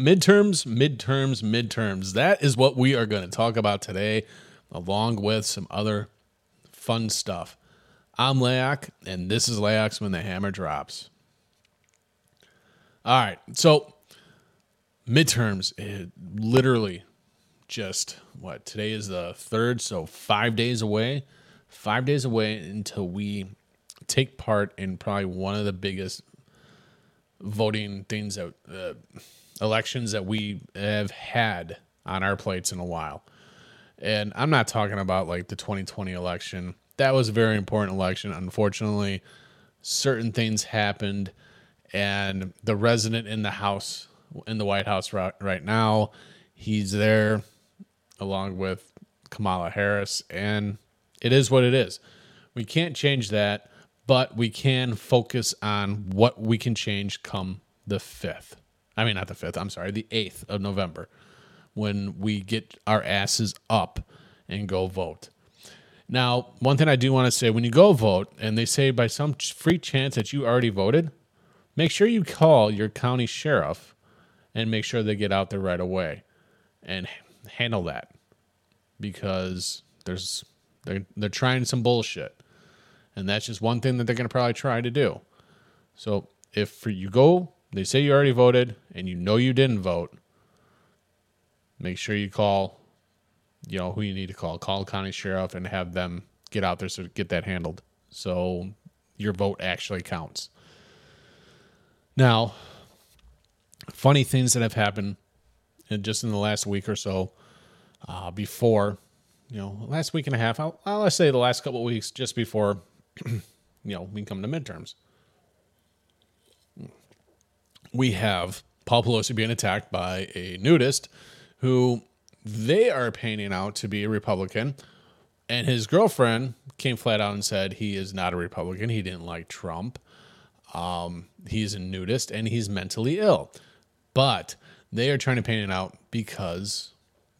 Midterms, midterms, midterms. That is what we are going to talk about today, along with some other fun stuff. I'm Laoch, and this is Laoch's When the Hammer Drops. All right, so midterms, it literally just what today is the third, so five days away. Five days away until we take part in probably one of the biggest voting things that. Uh, elections that we have had on our plates in a while. And I'm not talking about like the 2020 election. That was a very important election. Unfortunately, certain things happened, and the resident in the House, in the White House right, now, he's there along with Kamala Harris, and it is what it is. We can't change that, but we can focus on what we can change come the 5th. I mean, not the 5th, I'm sorry, the 8th of November when we get our asses up and go vote. Now, one thing I do want to say when you go vote and they say by some free chance that you already voted, make sure you call your county sheriff and make sure they get out there right away and handle that because there's they're, they're trying some bullshit. And that's just one thing that they're going to probably try to do. So if you go they say you already voted and you know you didn't vote, make sure you call, you know, who you need to call. Call county sheriff and have them get out there to get that handled so your vote actually counts. Now, funny things that have happened in just in the last week or so uh, before, you know, last week and a half, I'll, I'll say the last couple weeks just before, you know, we come to midterms we have Paul Pelosi being attacked by a nudist who they are painting out to be a Republican. And his girlfriend came flat out and said he is not a Republican. He didn't like Trump. Um, he's a nudist and he's mentally ill. But they are trying to paint it out because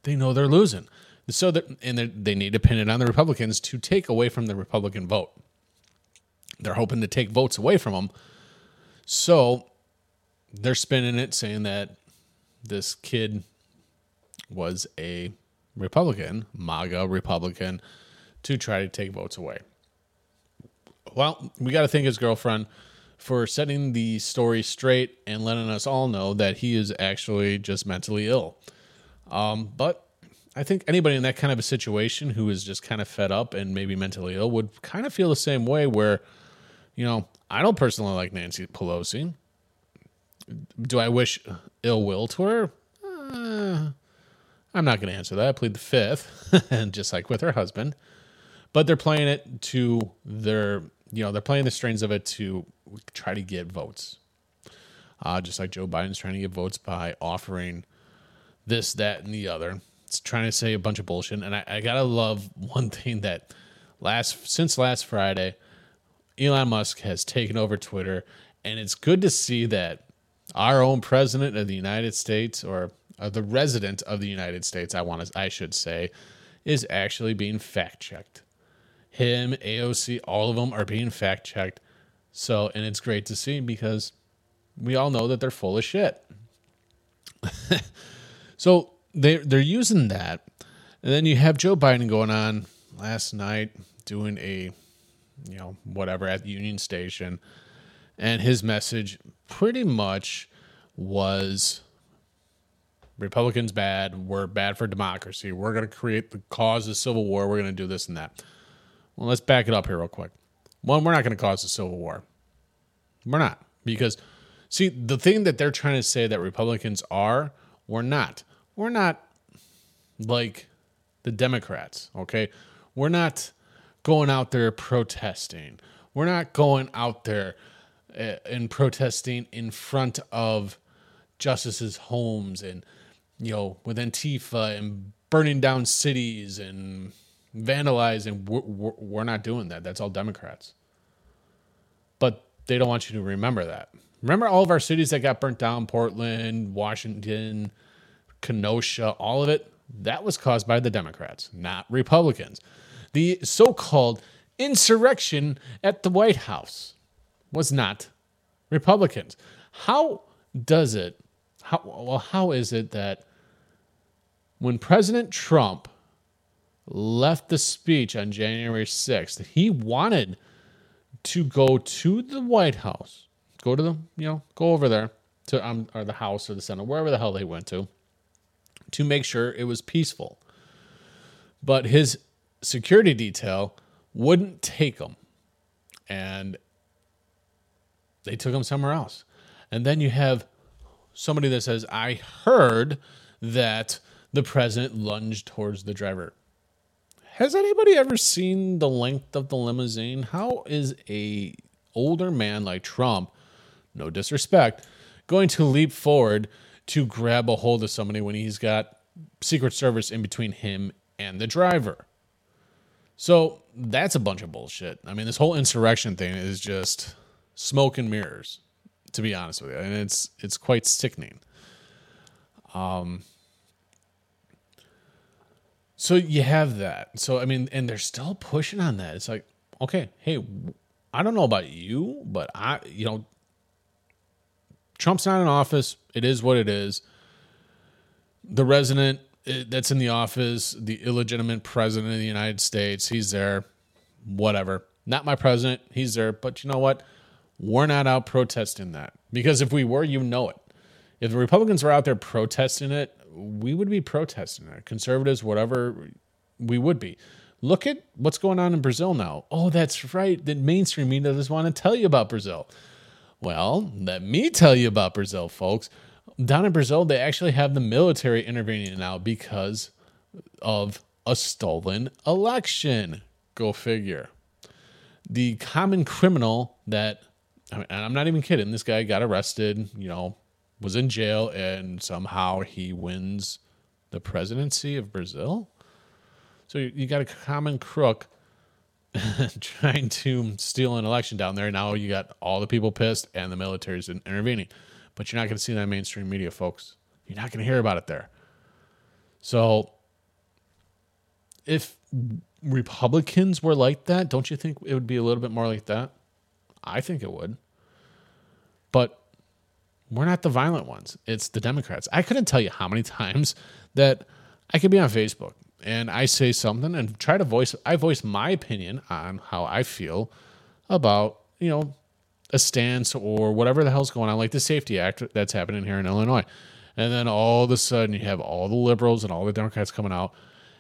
they know they're losing. So that and they need to pin it on the Republicans to take away from the Republican vote. They're hoping to take votes away from them. So they're spinning it saying that this kid was a Republican, MAGA Republican, to try to take votes away. Well, we got to thank his girlfriend for setting the story straight and letting us all know that he is actually just mentally ill. Um, but I think anybody in that kind of a situation who is just kind of fed up and maybe mentally ill would kind of feel the same way. Where, you know, I don't personally like Nancy Pelosi do I wish ill will to her? Uh, I'm not going to answer that. I plead the fifth, and just like with her husband. But they're playing it to their, you know, they're playing the strings of it to try to get votes. Uh, just like Joe Biden's trying to get votes by offering this, that, and the other. It's trying to say a bunch of bullshit. And I, I gotta love one thing that last since last Friday, Elon Musk has taken over Twitter, and it's good to see that our own president of the United States, or uh, the resident of the United States, I want to, I should say, is actually being fact checked. Him, AOC, all of them are being fact checked. So, and it's great to see because we all know that they're full of shit. so they they're using that, and then you have Joe Biden going on last night doing a, you know, whatever at Union Station and his message pretty much was Republicans bad, we're bad for democracy, we're going to create the cause of civil war, we're going to do this and that. Well, let's back it up here real quick. One, we're not going to cause a civil war. We're not. Because, see, the thing that they're trying to say that Republicans are, we're not. We're not like the Democrats, okay? We're not going out there protesting. We're not going out there and uh, protesting in front of justices' homes and you know with Antifa and burning down cities and vandalizing. We're, we're, not doing that. That's all Democrats. But they don't want you to remember that. Remember all of our cities that got burnt down Portland, Washington, Kenosha, all of it? That was caused by the Democrats, not Republicans. The so called insurrection at the White House was not Republicans. How does it, how, well, how is it that when President Trump left the speech on January 6th, he wanted to go to the White House, go to the, you know, go over there to um, or the House or the Senate, wherever the hell they went to, to make sure it was peaceful. But his security detail wouldn't take him, and they took him somewhere else. And then you have somebody that says, "I heard that the president lunged towards the driver." Has anybody ever seen the length of the limousine? How is a older man like Trump, no disrespect, going to leap forward to grab a hold of somebody when he's got Secret Service in between him and the driver? So that's a bunch of bullshit. I mean, this whole insurrection thing is just smoke and mirrors, to be honest with you, and it's it's quite sickening. Um, so you have that. So I mean, and they're still pushing on that. It's like, okay, hey, I don't know about you, but I, you know, Trump's not in office. It is what it is. The resident eh, that's in the office, the illegitimate president of the United States, he's there. Whatever. Not my president. He's there. But you know what? We're not out protesting that because if we were, you know it. If the Republicans were out there protesting it, we would be protesting. Conservatives, whatever, we would be. Look at what's going on in Brazil now. Oh, that's right. The mainstream media doesn't want to tell you about Brazil. Well, let me tell you about Brazil, folks. Down in Brazil, they actually have the military intervening now because of a stolen election. Go figure. The common criminal that, and I'm not even kidding, this guy got arrested, you know, was in jail and somehow he wins the presidency of Brazil. So you got a common crook trying to steal an election down there. Now you got all the people pissed and the military's intervening. But you're not going to see that mainstream media, folks. You're not going to hear about it there. So if Republicans were like that, don't you think it would be a little bit more like that? I think it would. But we're not the violent ones. It's the Democrats. I couldn't tell you how many times that I could be on Facebook and I say something and try to voice I voice my opinion on how I feel about, you know, a stance or whatever the hell's going on, like the Safety Act that's happening here in Illinois. And then all of a sudden you have all the liberals and all the Democrats coming out.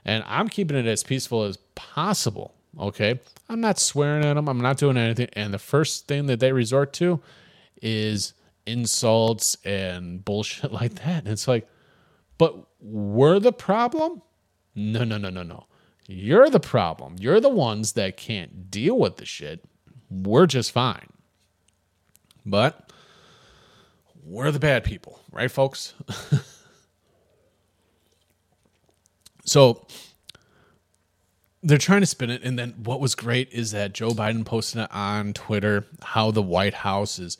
And I'm keeping it as peaceful as possible. Okay. I'm not swearing at them. I'm not doing anything. And the first thing that they resort to is insults and bullshit like that. And it's like, but we're the problem? No, no, no, no, no. You're the problem. You're the ones that can't deal with the shit. We're just fine. But we're the bad people, right, folks? so they're trying to spin it. And then what was great is that Joe Biden posted on Twitter how the White House is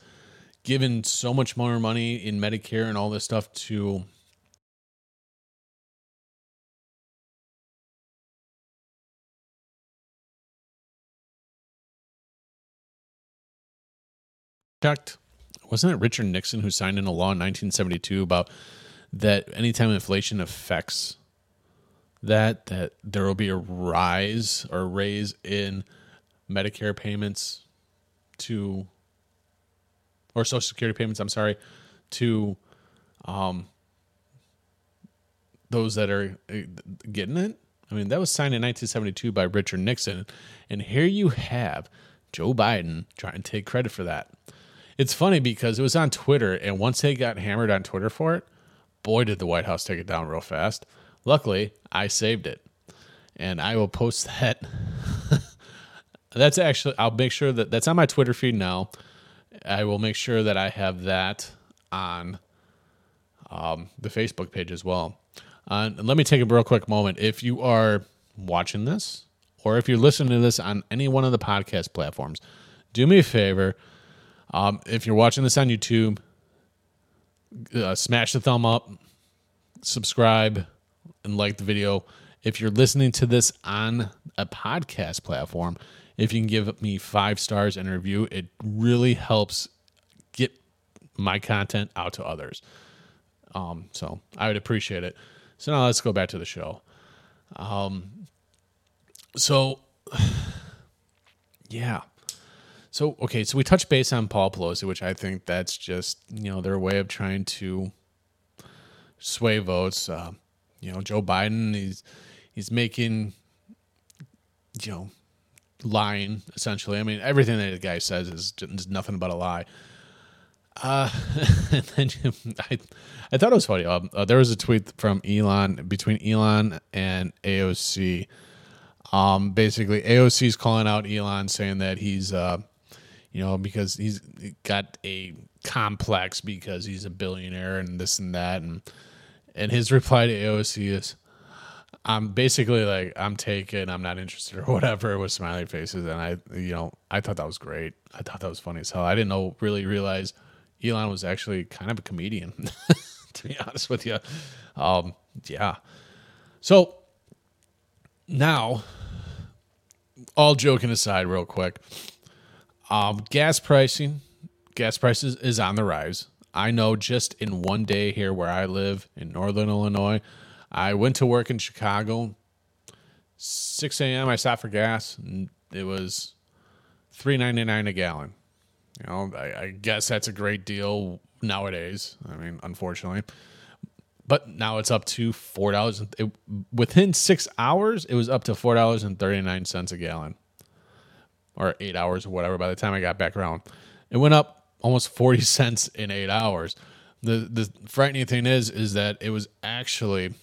given so much more money in Medicare and all this stuff to checked wasn't it Richard Nixon who signed in a law in 1972 about that anytime inflation affects that that there will be a rise or raise in Medicare payments to or Social Security payments. I'm sorry to um, those that are uh, getting it. I mean, that was signed in 1972 by Richard Nixon, and here you have Joe Biden trying to take credit for that. It's funny because it was on Twitter, and once they got hammered on Twitter for it, boy, did the White House take it down real fast. Luckily, I saved it, and I will post that. that's actually, I'll make sure that that's on my Twitter feed now. I will make sure that I have that on um, the Facebook page as well. Uh, let me take a real quick moment. If you are watching this, or if you're listening to this on any one of the podcast platforms, do me a favor. Um, if you're watching this on YouTube, uh, smash the thumb up, subscribe, and like the video. If you're listening to this on a podcast platform, if you can give me five stars and a review, it really helps get my content out to others. Um, so I would appreciate it. So now let's go back to the show. Um, so yeah. So okay, so we touched base on Paul Pelosi, which I think that's just you know their way of trying to sway votes. Uh, you know, Joe Biden, he's he's making you know lying essentially. I mean, everything that the guy says is, is nothing but a lie. Uh, and then I, I thought it was funny. Um, uh, there was a tweet from Elon between Elon and AOC. Um, basically, AOC is calling out Elon, saying that he's, uh, you know, because he's got a complex because he's a billionaire and this and that, and and his reply to AOC is, I'm basically like, I'm taken, I'm not interested or whatever with smiley faces. And I, you know, I thought that was great. I thought that was funny as hell. I didn't know, really realize Elon was actually kind of a comedian, to be honest with you. Um, yeah. So now, all joking aside, real quick, um, gas pricing, gas prices is on the rise. I know just in one day here where I live in Northern Illinois, I went to work in Chicago. 6 a.m. I stopped for gas. And it was 3.99 a gallon. You know, I, I guess that's a great deal nowadays. I mean, unfortunately, but now it's up to four dollars. Within six hours, it was up to four dollars and thirty nine cents a gallon, or eight hours or whatever. By the time I got back around, it went up almost forty cents in eight hours. The the frightening thing is, is that it was actually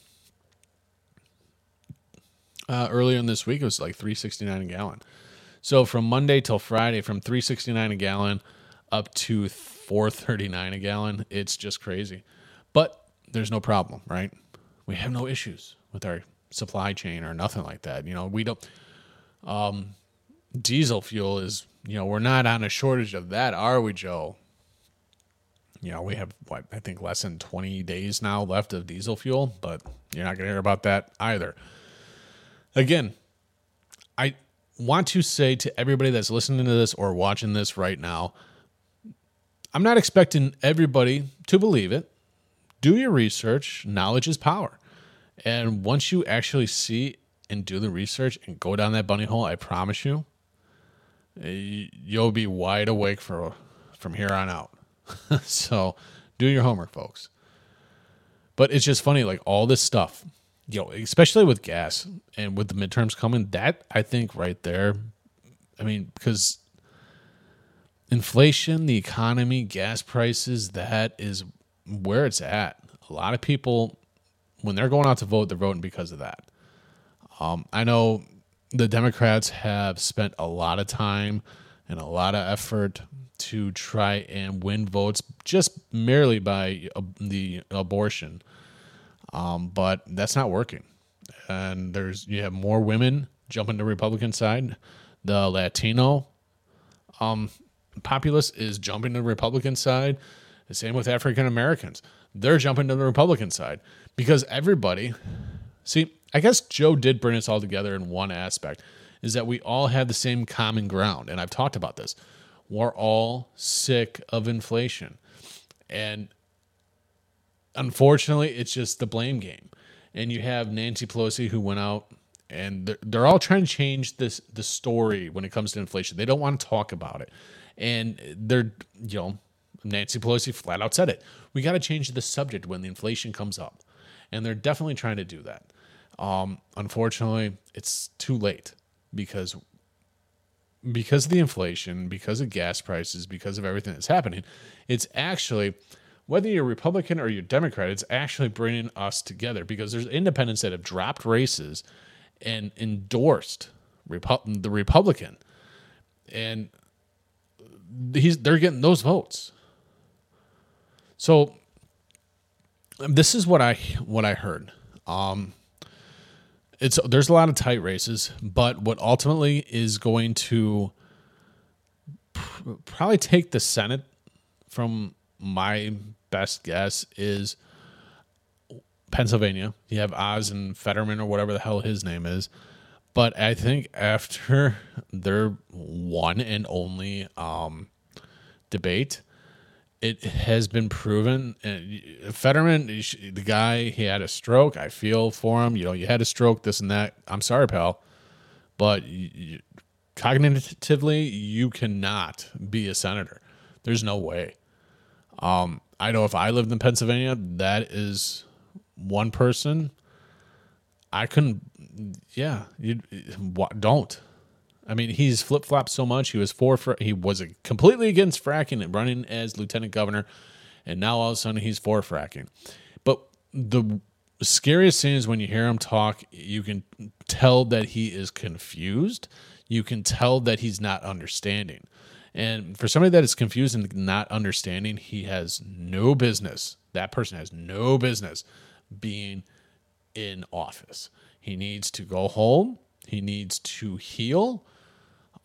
uh, earlier in this week. It was like three sixty nine a gallon. So from Monday till Friday, from 369 a gallon up to 439 a gallon, it's just crazy. But there's no problem, right? We have no issues with our supply chain or nothing like that. You know, we don't. Um, diesel fuel is, you know, we're not on a shortage of that, are we, Joe? You know, we have what I think less than 20 days now left of diesel fuel, but you're not going to hear about that either. Again, I want to say to everybody that's listening to this or watching this right now I'm not expecting everybody to believe it. Do your research. Knowledge is power. And once you actually see and do the research and go down that bunny hole, I promise you, you'll be wide awake for from here on out. so do your homework, folks. But it's just funny, like all this stuff you know, especially with gas and with the midterms coming, that I think right there, I mean, because inflation, the economy, gas prices, that is where it's at. A lot of people, when they're going out to vote, they're voting because of that. Um, I know the Democrats have spent a lot of time and a lot of effort to try and win votes just merely by uh, the abortion um, but that's not working. And there's you have more women jumping to Republican side. The Latino um, populace is jumping to the Republican side. The same with African Americans. They're jumping to the Republican side because everybody. See, I guess Joe did bring us all together in one aspect is that we all have the same common ground. And I've talked about this. We're all sick of inflation. And unfortunately, it's just the blame game. And you have Nancy Pelosi who went out and they're, they're all trying to change this the story when it comes to inflation. They don't want to talk about it. And they're, you know, Nancy Pelosi flat out said it. We got to change the subject when the inflation comes up. And they're definitely trying to do that. Um, unfortunately, it's too late because because of the inflation, because of gas prices, because of everything that's happening, it's actually whether you're Republican or you're Democrat, it's actually bringing us together because there's independents that have dropped races and endorsed Repu- the Republican, and he's they're getting those votes. So this is what I what I heard. Um, it's there's a lot of tight races, but what ultimately is going to probably take the Senate from my best guess is Pennsylvania. You have Oz and Fetterman or whatever the hell his name is. But I think after their one and only um, debate, it has been proven. Fetterman, the guy, he had a stroke. I feel for him. You know, you had a stroke, this and that. I'm sorry, pal, but you, cognitively, you cannot be a senator. There's no way. Um, I know if I lived in Pennsylvania, that is one person. I couldn't. Yeah, you don't. I mean, he's flip flopped so much. He was for, he was completely against fracking and running as lieutenant governor, and now all of a sudden he's for fracking. But the scariest thing is when you hear him talk, you can tell that he is confused. You can tell that he's not understanding. And for somebody that is confused and not understanding, he has no business. That person has no business being in office. He needs to go home. He needs to heal.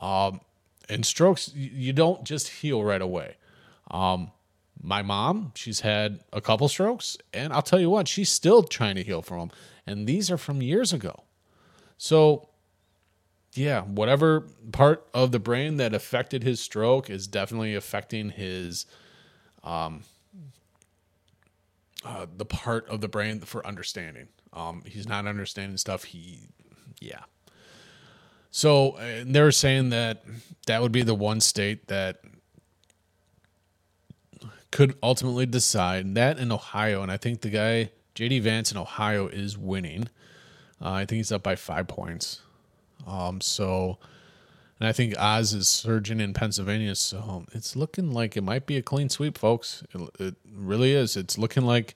Um, and strokes, you don't just heal right away. Um, my mom, she's had a couple strokes, and I'll tell you what, she's still trying to heal from them. And these are from years ago. So, yeah, whatever part of the brain that affected his stroke is definitely affecting his um, uh, the part of the brain for understanding. Um, he's not understanding stuff. He, yeah. So they were saying that that would be the one state that could ultimately decide that in Ohio. And I think the guy, JD Vance in Ohio, is winning. Uh, I think he's up by five points. Um, so, and I think Oz is surging in Pennsylvania. So it's looking like it might be a clean sweep, folks. It, it really is. It's looking like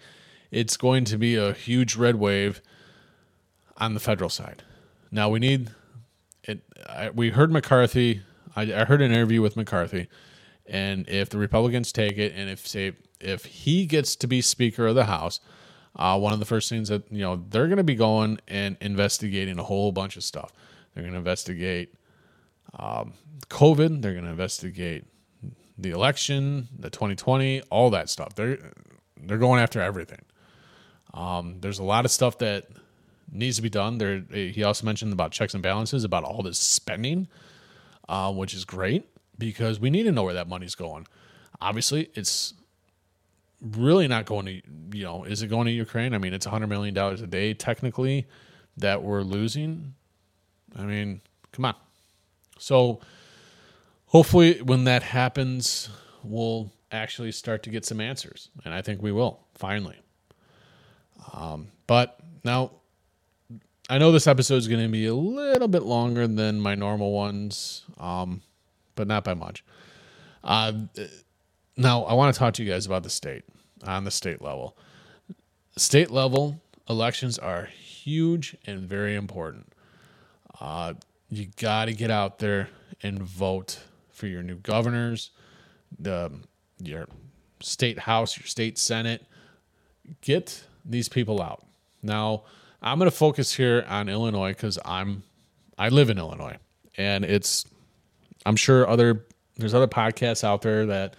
it's going to be a huge red wave on the federal side. Now we need it. I, we heard McCarthy. I, I heard an interview with McCarthy, and if the Republicans take it, and if say if he gets to be Speaker of the House, uh, one of the first things that you know they're going to be going and investigating a whole bunch of stuff. They're going to investigate um, COVID. They're going to investigate the election, the 2020, all that stuff. They're they're going after everything. Um, there's a lot of stuff that needs to be done. There, he also mentioned about checks and balances, about all this spending, uh, which is great because we need to know where that money's going. Obviously, it's really not going to, you know, is it going to Ukraine? I mean, it's $100 million a day technically that we're losing. I mean, come on. So hopefully, when that happens, we'll actually start to get some answers. And I think we will finally. Um, but now, I know this episode is going to be a little bit longer than my normal ones, um, but not by much. Uh, now, I want to talk to you guys about the state on the state level. State level elections are huge and very important. Uh, you got to get out there and vote for your new governors, the your state house, your state senate. Get these people out. Now, I'm going to focus here on Illinois because I'm I live in Illinois, and it's I'm sure other there's other podcasts out there that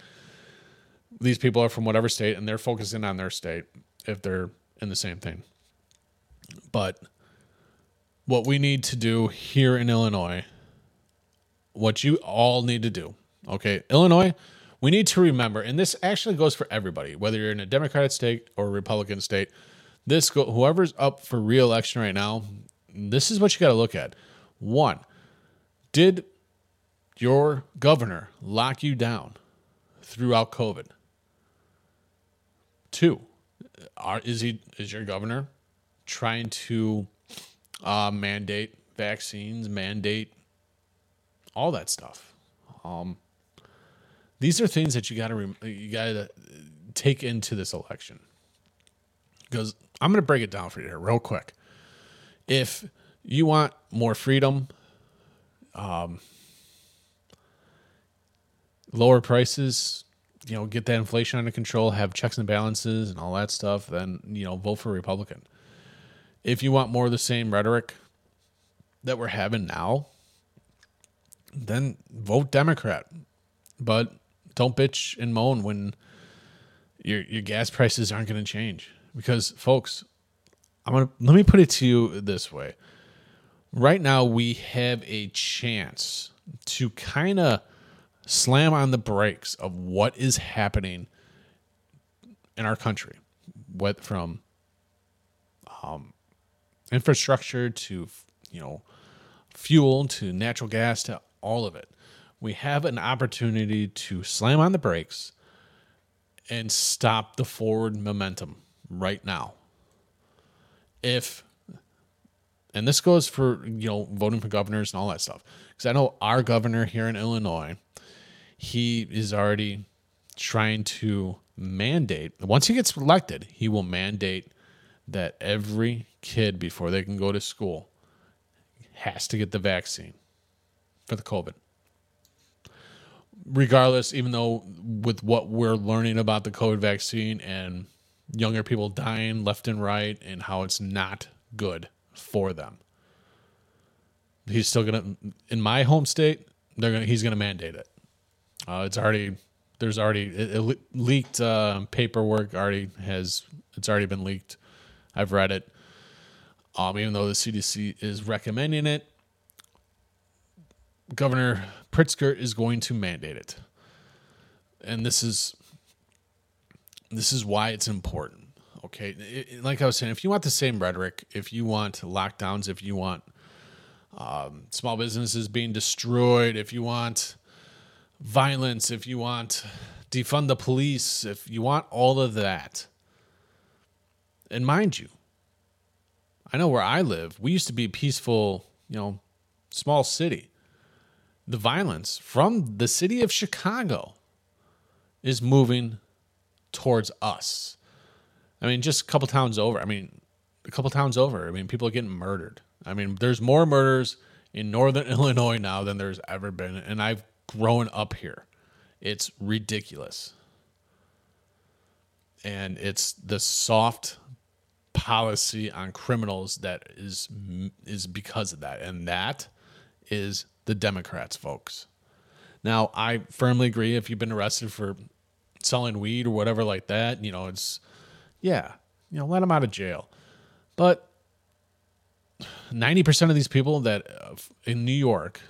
these people are from whatever state and they're focusing on their state if they're in the same thing. But what we need to do here in Illinois, what you all need to do, okay, Illinois, we need to remember, and this actually goes for everybody, whether you're in a Democratic state or a Republican state. This go, whoever's up for reelection right now, this is what you got to look at. One, did your governor lock you down throughout COVID? Two, are, is he is your governor trying to uh, mandate vaccines, mandate all that stuff? Um, these are things that you got to rem- you got to take into this election because I'm going to break it down for you here real quick. If you want more freedom, um, lower prices, you know, get that inflation under control, have checks and balances and all that stuff, then, you know, vote for Republican. If you want more of the same rhetoric that we're having now, then vote Democrat. but don't bitch and moan when your your gas prices aren't going to change. Because folks i'm going to let me put it to you this way. Right now we have a chance to kind of slam on the brakes of what is happening in our country. What from um, infrastructure to you know fuel to natural gas to all of it we have an opportunity to slam on the brakes and stop the forward momentum right now. If and this goes for you know voting for governors and all that stuff because I know our governor here in Illinois, he is already trying to mandate once he gets elected, he will mandate that every kid before they can go to school has to get the vaccine for the COVID regardless, even though with what we're learning about the COVID vaccine and younger people dying left and right and how it's not good for them. He's still gonna in my home state. They're gonna he's gonna mandate it. Uh, it's already there's already it, it leaked uh, paperwork already has it's already been leaked. I've read it. Um, even though the CDC is recommending it, Governor Pritzker is going to mandate it. And this is this is why it's important. Okay, it, like I was saying, if you want the same rhetoric, if you want lockdowns, if you want um, small businesses being destroyed, if you want violence, if you want defund the police, if you want all of that, and mind you, I know where I live, we used to be a peaceful, you know, small city the violence from the city of Chicago is moving towards us. I mean, just a couple towns over. I mean, a couple towns over. I mean, people are getting murdered. I mean, there's more murders in northern Illinois now than there's ever been. And I've grown up here. It's ridiculous. And it's the soft policy on criminals that is is because of that. And that is the Democrats, folks. Now, I firmly agree if you've been arrested for selling weed or whatever like that, you know, it's, yeah, you know, let them out of jail. But 90% of these people that uh, in New York,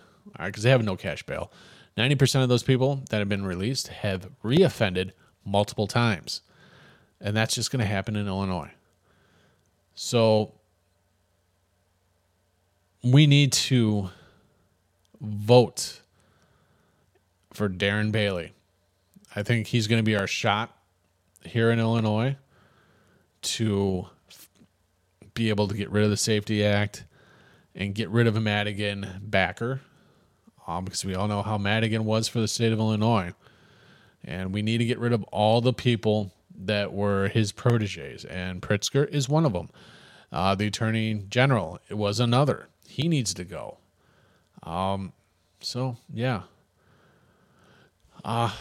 because they have no cash bail, 90% of those people that have been released have reoffended multiple times. And that's just going to happen in Illinois. So we need to vote for Darren Bailey. I think he's going to be our shot here in Illinois to be able to get rid of the Safety Act and get rid of a Madigan backer um, because we all know how Madigan was for the state of Illinois. And we need to get rid of all the people that were his proteges, and Pritzker is one of them. Uh, the Attorney General was another. He needs to go. Um, so yeah. Uh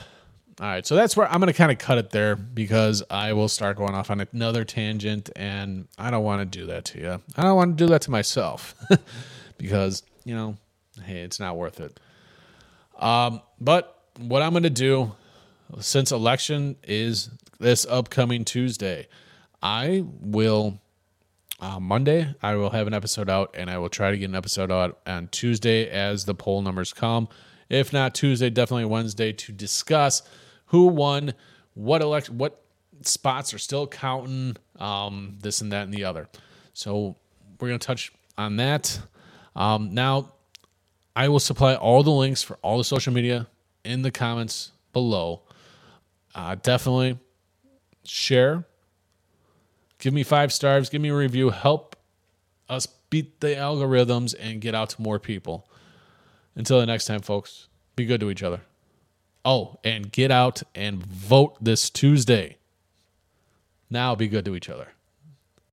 all right, so that's where I'm going to kind of cut it there because I will start going off on another tangent, and I don't want to do that to you. I don't want to do that to myself because you know, hey, it's not worth it. Um, but what I'm going to do, since election is this upcoming Tuesday, I will uh, Monday, I will have an episode out, and I will try to get an episode out on Tuesday as the poll numbers come. If not Tuesday, definitely Wednesday to discuss who won, what elect, what spots are still counting, um, this and that and the other. So we're gonna touch on that. Um, now, I will supply all the links for all the social media in the comments below. Uh, definitely share Give me five stars. Give me a review. Help us beat the algorithms and get out to more people. Until the next time, folks, be good to each other. Oh, and get out and vote this Tuesday. Now be good to each other.